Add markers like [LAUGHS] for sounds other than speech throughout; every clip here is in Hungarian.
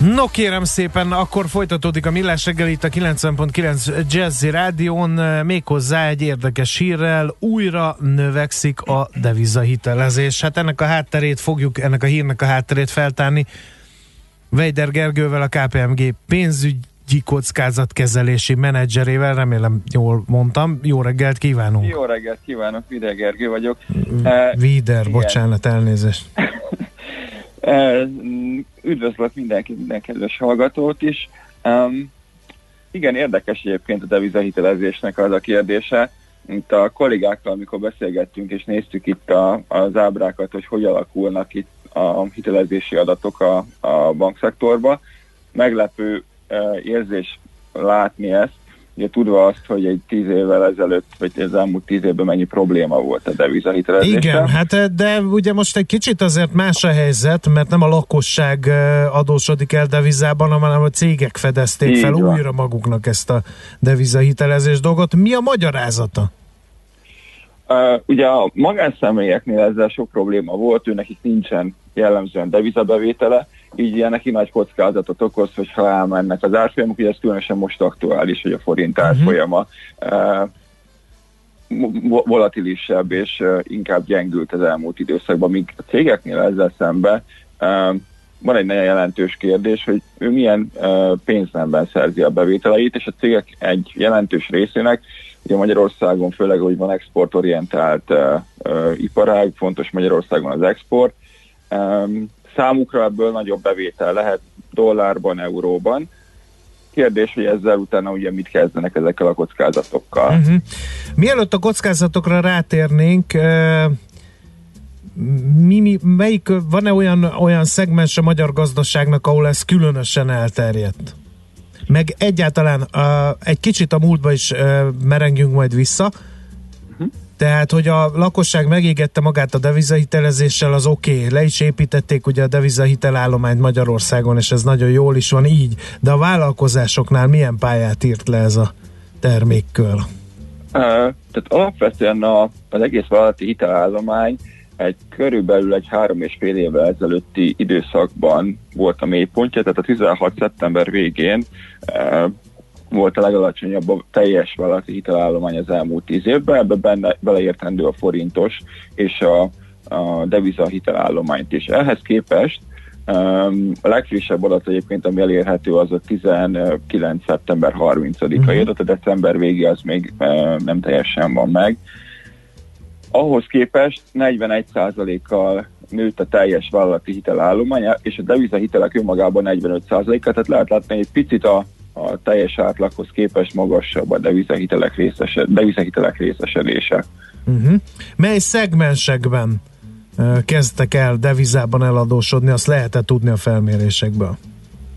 No kérem szépen, akkor folytatódik a Millás reggel itt a 90.9 Jazzy Rádión, méghozzá egy érdekes hírrel, újra növekszik a devizahitelezés. Hát ennek a hátterét fogjuk, ennek a hírnek a hátterét feltárni. Vejder Gergővel, a KPMG pénzügyi kockázatkezelési menedzserével, remélem jól mondtam. Jó reggelt kívánunk! Jó reggelt kívánok, Vider Gergő vagyok. Vider, bocsánat, elnézést. [LAUGHS] Üdvözlök mindenkit, minden kedves hallgatót is. Um, igen, érdekes egyébként a devizahitelezésnek az a kérdése. Itt a kollégákkal, amikor beszélgettünk és néztük itt a, az ábrákat, hogy hogy alakulnak itt a hitelezési adatok a, a bankszektorba, meglepő uh, érzés látni ezt, ugye tudva azt, hogy egy tíz évvel ezelőtt, vagy az elmúlt tíz évben mennyi probléma volt a devizahitelezéssel. Igen, hát de ugye most egy kicsit azért más a helyzet, mert nem a lakosság adósodik el devizában, hanem a cégek fedezték Így fel van. újra maguknak ezt a devizahitelezés dolgot. Mi a magyarázata? Uh, ugye a magánszemélyeknél ezzel sok probléma volt, ő nekik nincsen jellemzően devizabevétele, így neki nagy kockázatot okoz, hogyha elmennek az árfolyamok, ugye ez különösen most aktuális, hogy a forint mhm. árfolyama uh-huh. uh, volatilisebb és uh, inkább gyengült az elmúlt időszakban, míg a cégeknél ezzel szemben uh, van egy nagyon jelentős kérdés, hogy ő milyen pénznemben szerzi a bevételeit, és a cégek egy jelentős részének, ugye Magyarországon főleg, hogy van exportorientált iparág, fontos Magyarországon az export, um, számukra ebből nagyobb bevétel lehet dollárban, euróban. Kérdés, hogy ezzel utána ugye mit kezdenek ezekkel a kockázatokkal. Uh-huh. Mielőtt a kockázatokra rátérnénk, mi, mi, melyik, van-e olyan, olyan szegmens a magyar gazdaságnak, ahol ez különösen elterjedt? Meg egyáltalán uh, egy kicsit a múltba is uh, merengjünk majd vissza, tehát, hogy a lakosság megégette magát a devizahitelezéssel, az oké, okay. le is építették ugye a devizahitelállományt Magyarországon, és ez nagyon jól is van így, de a vállalkozásoknál milyen pályát írt le ez a termékkör? Tehát alapvetően a, az egész vállalati hitelállomány egy körülbelül egy három és fél évvel ezelőtti időszakban volt a mélypontja, tehát a 16. szeptember végén volt a legalacsonyabb a teljes vállalati hitelállomány az elmúlt tíz évben, ebbe benne, beleértendő a forintos és a, a deviza hitelállományt is. Ehhez képest um, a legfrissebb adat egyébként, ami elérhető, az a 19. szeptember 30-ai uh-huh. adat, a december vége az még uh, nem teljesen van meg. Ahhoz képest 41%-kal nőtt a teljes vállalati hitelállomány, és a deviza hitelek önmagában 45%-kal, tehát lehet látni, hogy egy picit a a teljes átlaghoz képest magasabb a devizahitelek, részese, devizahitelek részesedése. Uh-huh. Mely szegmensekben uh, kezdtek el devizában eladósodni, azt lehet-e tudni a felmérésekből?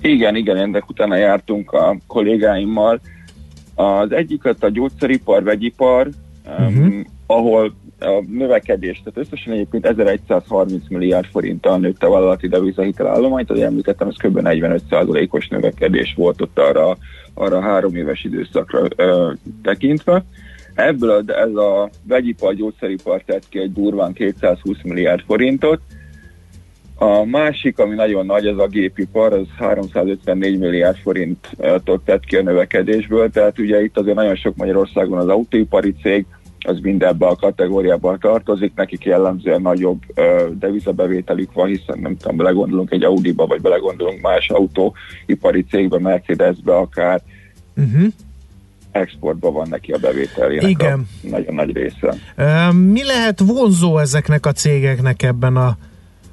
Igen, igen, ennek utána jártunk a kollégáimmal. Az egyiket a gyógyszeripar, vegyipar, uh-huh. um, ahol a növekedés, tehát összesen egyébként 1130 milliárd forinttal nőtt a vállalati devizahitel állományt, ahogy említettem, ez kb. 45%-os növekedés volt ott arra, arra a három éves időszakra ö, tekintve. Ebből ez a vegyipar, gyógyszeripar tett ki egy durván 220 milliárd forintot, a másik, ami nagyon nagy, az a gépipar, az 354 milliárd forintot tett ki a növekedésből, tehát ugye itt azért nagyon sok Magyarországon az autóipari cég, az mind ebbe a kategóriába tartozik, nekik jellemzően nagyobb ö, devizabevételük van, hiszen nem tudom, belegondolunk egy Audi-ba, vagy belegondolunk más autóipari cégbe, Mercedesbe akár, uh-huh. exportban van neki a bevételének Igen. a nagyon nagy része. Mi lehet vonzó ezeknek a cégeknek ebben a,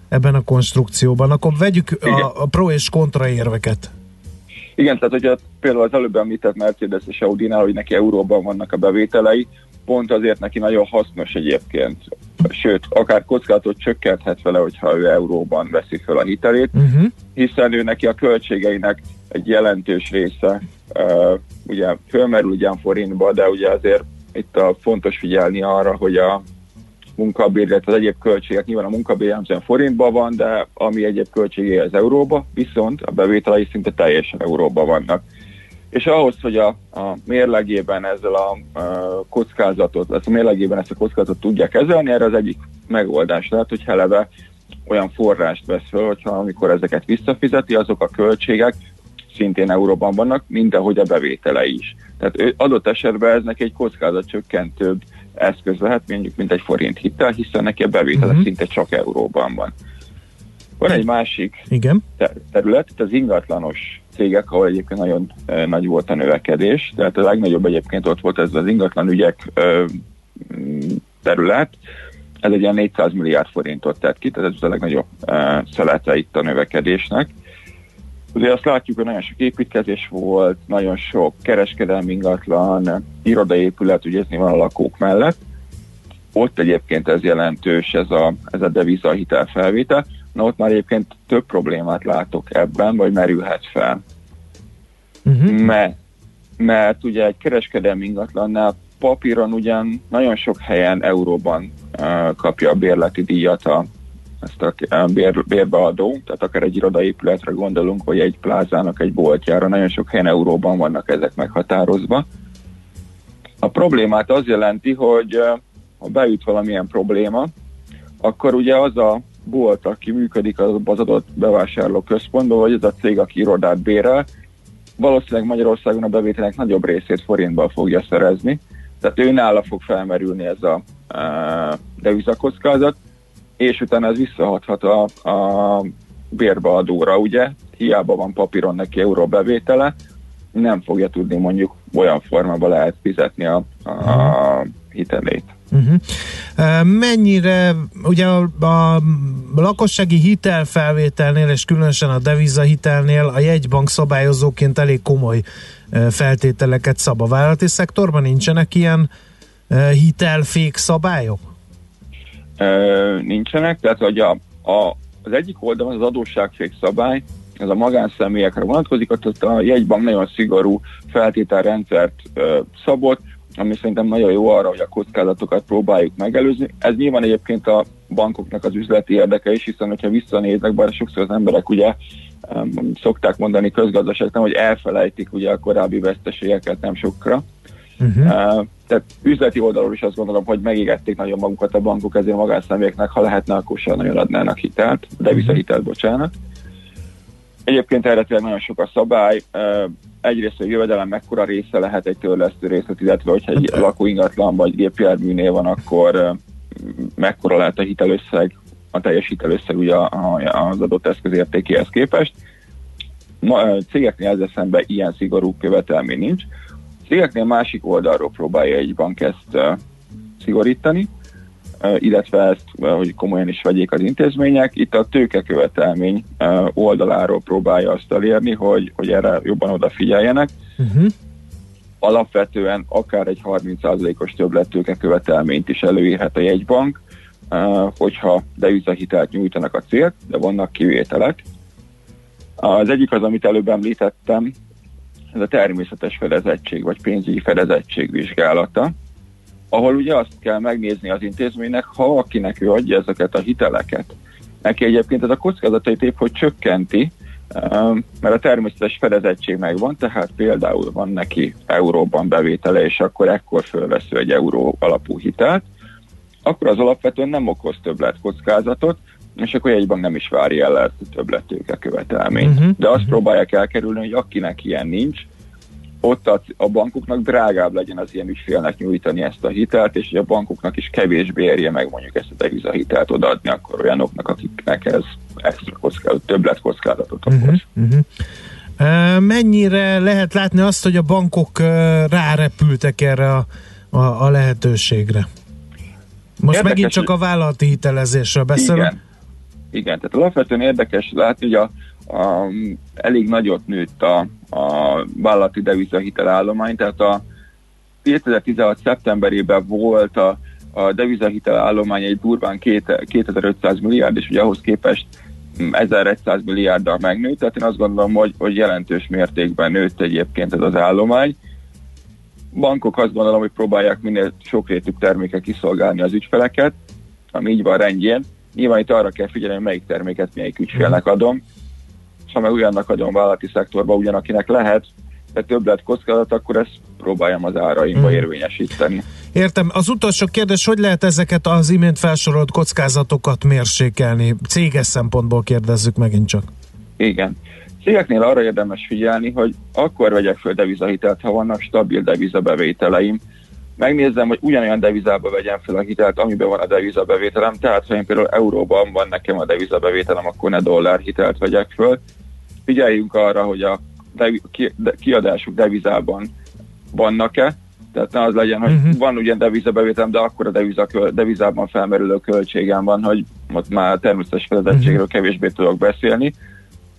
ebben a konstrukcióban? Akkor vegyük a, a pro és kontra érveket. Igen, tehát hogyha például az előbb említett Mercedes és Audi-nál, hogy neki euróban vannak a bevételei, pont azért neki nagyon hasznos egyébként. Sőt, akár kockázatot csökkenthet vele, hogyha ő euróban veszi fel a hitelét, uh-huh. hiszen ő neki a költségeinek egy jelentős része uh, ugye fölmerül ugyan forintba, de ugye azért itt a fontos figyelni arra, hogy a munkabér, illetve az egyéb költségek, nyilván a munkabér jellemzően forintban van, de ami egyéb költségei az euróba, viszont a bevételei szinte teljesen euróba vannak és ahhoz, hogy a, a mérlegében ezzel a, a kockázatot, ezt a mérlegében ezt a kockázatot tudja kezelni, erre az egyik megoldás lehet, hogy heleve olyan forrást vesz föl, hogyha amikor ezeket visszafizeti, azok a költségek szintén euróban vannak, mint ahogy a bevétele is. Tehát adott esetben ez neki egy kockázatcsökkentőbb eszköz lehet, mondjuk mint egy forint hitel, hiszen neki a bevétele uh-huh. szinte csak euróban van. Van egy másik Igen. terület, itt az ingatlanos cégek, ahol egyébként nagyon nagy volt a növekedés, tehát a legnagyobb egyébként ott volt ez az ingatlan ügyek e, terület, ez egy ilyen 400 milliárd forintot tett ki, tehát ez a legnagyobb szelete itt a növekedésnek. Ugye azt látjuk, hogy nagyon sok építkezés volt, nagyon sok kereskedelmi ingatlan, irodaépület, ugye ez van a lakók mellett. Ott egyébként ez jelentős, ez a, ez a deviza hitelfelvétel. Na ott már egyébként több problémát látok ebben, vagy merülhet fel. Uh-huh. Mert, mert ugye egy kereskedelmi ingatlannál papíron ugyan nagyon sok helyen euróban uh, kapja a bérleti díjat a, ezt a bér, bérbeadó, tehát akár egy irodaépületre gondolunk, vagy egy plázának egy boltjára, nagyon sok helyen euróban vannak ezek meghatározva. A problémát az jelenti, hogy ha beüt valamilyen probléma, akkor ugye az a bolt, aki működik az adott bevásárló központban, vagy az a cég, aki irodát bérel, valószínűleg Magyarországon a bevételek nagyobb részét forintban fogja szerezni, tehát ő nála fog felmerülni ez a e, devizakockázat, és utána ez visszahathat a, a bérbeadóra, ugye? Hiába van papíron neki euró bevétele, nem fogja tudni mondjuk olyan formában lehet fizetni a, a hitelét. Uh-huh. Mennyire, ugye a, a lakossági hitelfelvételnél, és különösen a deviza hitelnél a jegybank szabályozóként elég komoly feltételeket szab a vállalati szektorban, nincsenek ilyen hitelfék szabályok? nincsenek, tehát hogy a, a, az egyik oldalon az adósságfék szabály, ez a magánszemélyekre vonatkozik, ott a jegybank nagyon szigorú feltételrendszert ö, szabott, ami szerintem nagyon jó arra, hogy a kockázatokat próbáljuk megelőzni. Ez nyilván egyébként a bankoknak az üzleti érdeke is, hiszen hogyha visszanéznek, bár sokszor az emberek ugye um, szokták mondani közgazdaságtan, hogy elfelejtik ugye a korábbi veszteségeket nem sokra. Uh-huh. Uh, tehát üzleti oldalról is azt gondolom, hogy megégették nagyon magukat a bankok, ezért magánszemélyeknek, ha lehetne, akkor sem nagyon adnának hitelt, de visszahitelt, bocsánat. Egyébként erre nagyon sok a szabály. Egyrészt a jövedelem mekkora része lehet egy törlesztő részlet, illetve hogyha egy hát, lakóingatlan vagy gépjárműnél van, akkor mekkora lehet a hitelösszeg, a teljes hitelösszeg ugye az adott eszköz értékéhez képest. Ma, cégeknél ezzel szemben ilyen szigorú követelmény nincs. Cégeknél másik oldalról próbálja egy bank ezt szigorítani, illetve ezt, hogy komolyan is vegyék az intézmények. Itt a tőkekövetelmény oldaláról próbálja azt elérni, hogy, hogy erre jobban odafigyeljenek. Uh-huh. Alapvetően akár egy 30%-os követelményt is előírhet a jegybank, hogyha devizahitelt nyújtanak a célt, de vannak kivételek. Az egyik az, amit előbb említettem, ez a természetes fedezettség, vagy pénzügyi fedezettség vizsgálata ahol ugye azt kell megnézni az intézménynek, ha akinek ő adja ezeket a hiteleket, neki egyébként ez a kockázatait épp, hogy csökkenti, um, mert a természetes fedezettség megvan, tehát például van neki euróban bevétele, és akkor ekkor fölvesző egy euró alapú hitelt, akkor az alapvetően nem okoz többlet kockázatot, és akkor egyben nem is várja el ezt a többletőke követelményt. Uh-huh. De azt uh-huh. próbálják elkerülni, hogy akinek ilyen nincs, ott a, a bankoknak drágább legyen az ilyen ügyfélnek nyújtani ezt a hitelt, és hogy a bankoknak is kevésbé érje meg mondjuk ezt a deviza hitelt odaadni akkor olyanoknak, akiknek ez extra kockázat, többlet kockázatot okoz. Uh-huh, uh-huh. Mennyire lehet látni azt, hogy a bankok rárepültek erre a, a, a lehetőségre? Most érdekes, megint csak a vállalati hitelezésről beszélünk. Igen, igen tehát alapvetően érdekes látni, hogy a, a, elég nagyot nőtt a, a vállalati devizahitel állomány, tehát a 2016. szeptemberében volt a, a devizahitel állomány egy durván 2500 milliárd, és ugye ahhoz képest 1100 milliárddal megnőtt, tehát én azt gondolom, hogy, hogy jelentős mértékben nőtt egyébként ez az állomány. Bankok azt gondolom, hogy próbálják minél sokrétűbb termékek kiszolgálni az ügyfeleket, ami így van rendjén. Nyilván itt arra kell figyelni, melyik terméket melyik ügyfélnek adom, ha meg olyannak adom vállalati szektorba, ugyanakinek lehet, több lett kockázat, akkor ezt próbáljam az áraimba mm. érvényesíteni. Értem. Az utolsó kérdés, hogy lehet ezeket az imént felsorolt kockázatokat mérsékelni? Céges szempontból kérdezzük megint csak. Igen. Cégeknél arra érdemes figyelni, hogy akkor vegyek föl devizahitelt, ha vannak stabil devizabevételeim. Megnézem, hogy ugyanolyan devizába vegyem fel a hitelt, amiben van a devizabevételem. Tehát, ha én például euróban van nekem a devizabevételem, akkor ne dollár hitelt vegyek föl. Figyeljünk arra, hogy a kiadások devizában vannak-e, tehát ne az legyen, hogy uh-huh. van ugyan devizabevételem, de akkor a deviza, devizában felmerülő költségem van, hogy ott már természetes fedezettségről uh-huh. kevésbé tudok beszélni,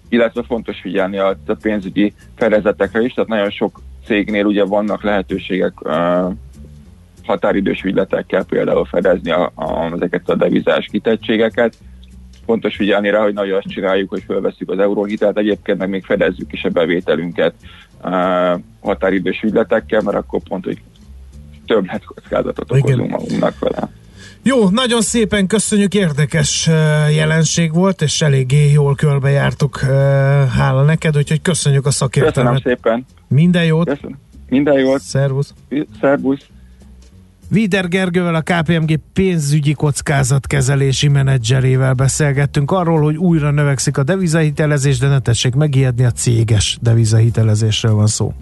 illetve fontos figyelni a, a pénzügyi fedezetekre is, tehát nagyon sok cégnél ugye vannak lehetőségek uh, határidős ügyletekkel például fedezni a, a, ezeket a devizás kitettségeket. Fontos figyelni rá, hogy nagyon azt csináljuk, hogy felveszünk az euróhitelt, egyébként meg még fedezzük is a bevételünket uh, határidős ügyletekkel, mert akkor pont, hogy több lehet kockázatot okozunk magunknak vele. Jó, nagyon szépen köszönjük, érdekes jelenség volt, és eléggé jól körbejártuk, hála neked, úgyhogy köszönjük a szakértelmet. Köszönöm szépen. Minden jót. Köszönöm. Minden jót. Szervusz. Szervusz. Vider Gergővel, a KPMG pénzügyi kockázatkezelési menedzserével beszélgettünk arról, hogy újra növekszik a devizahitelezés, de ne tessék megijedni, a céges devizahitelezésről van szó.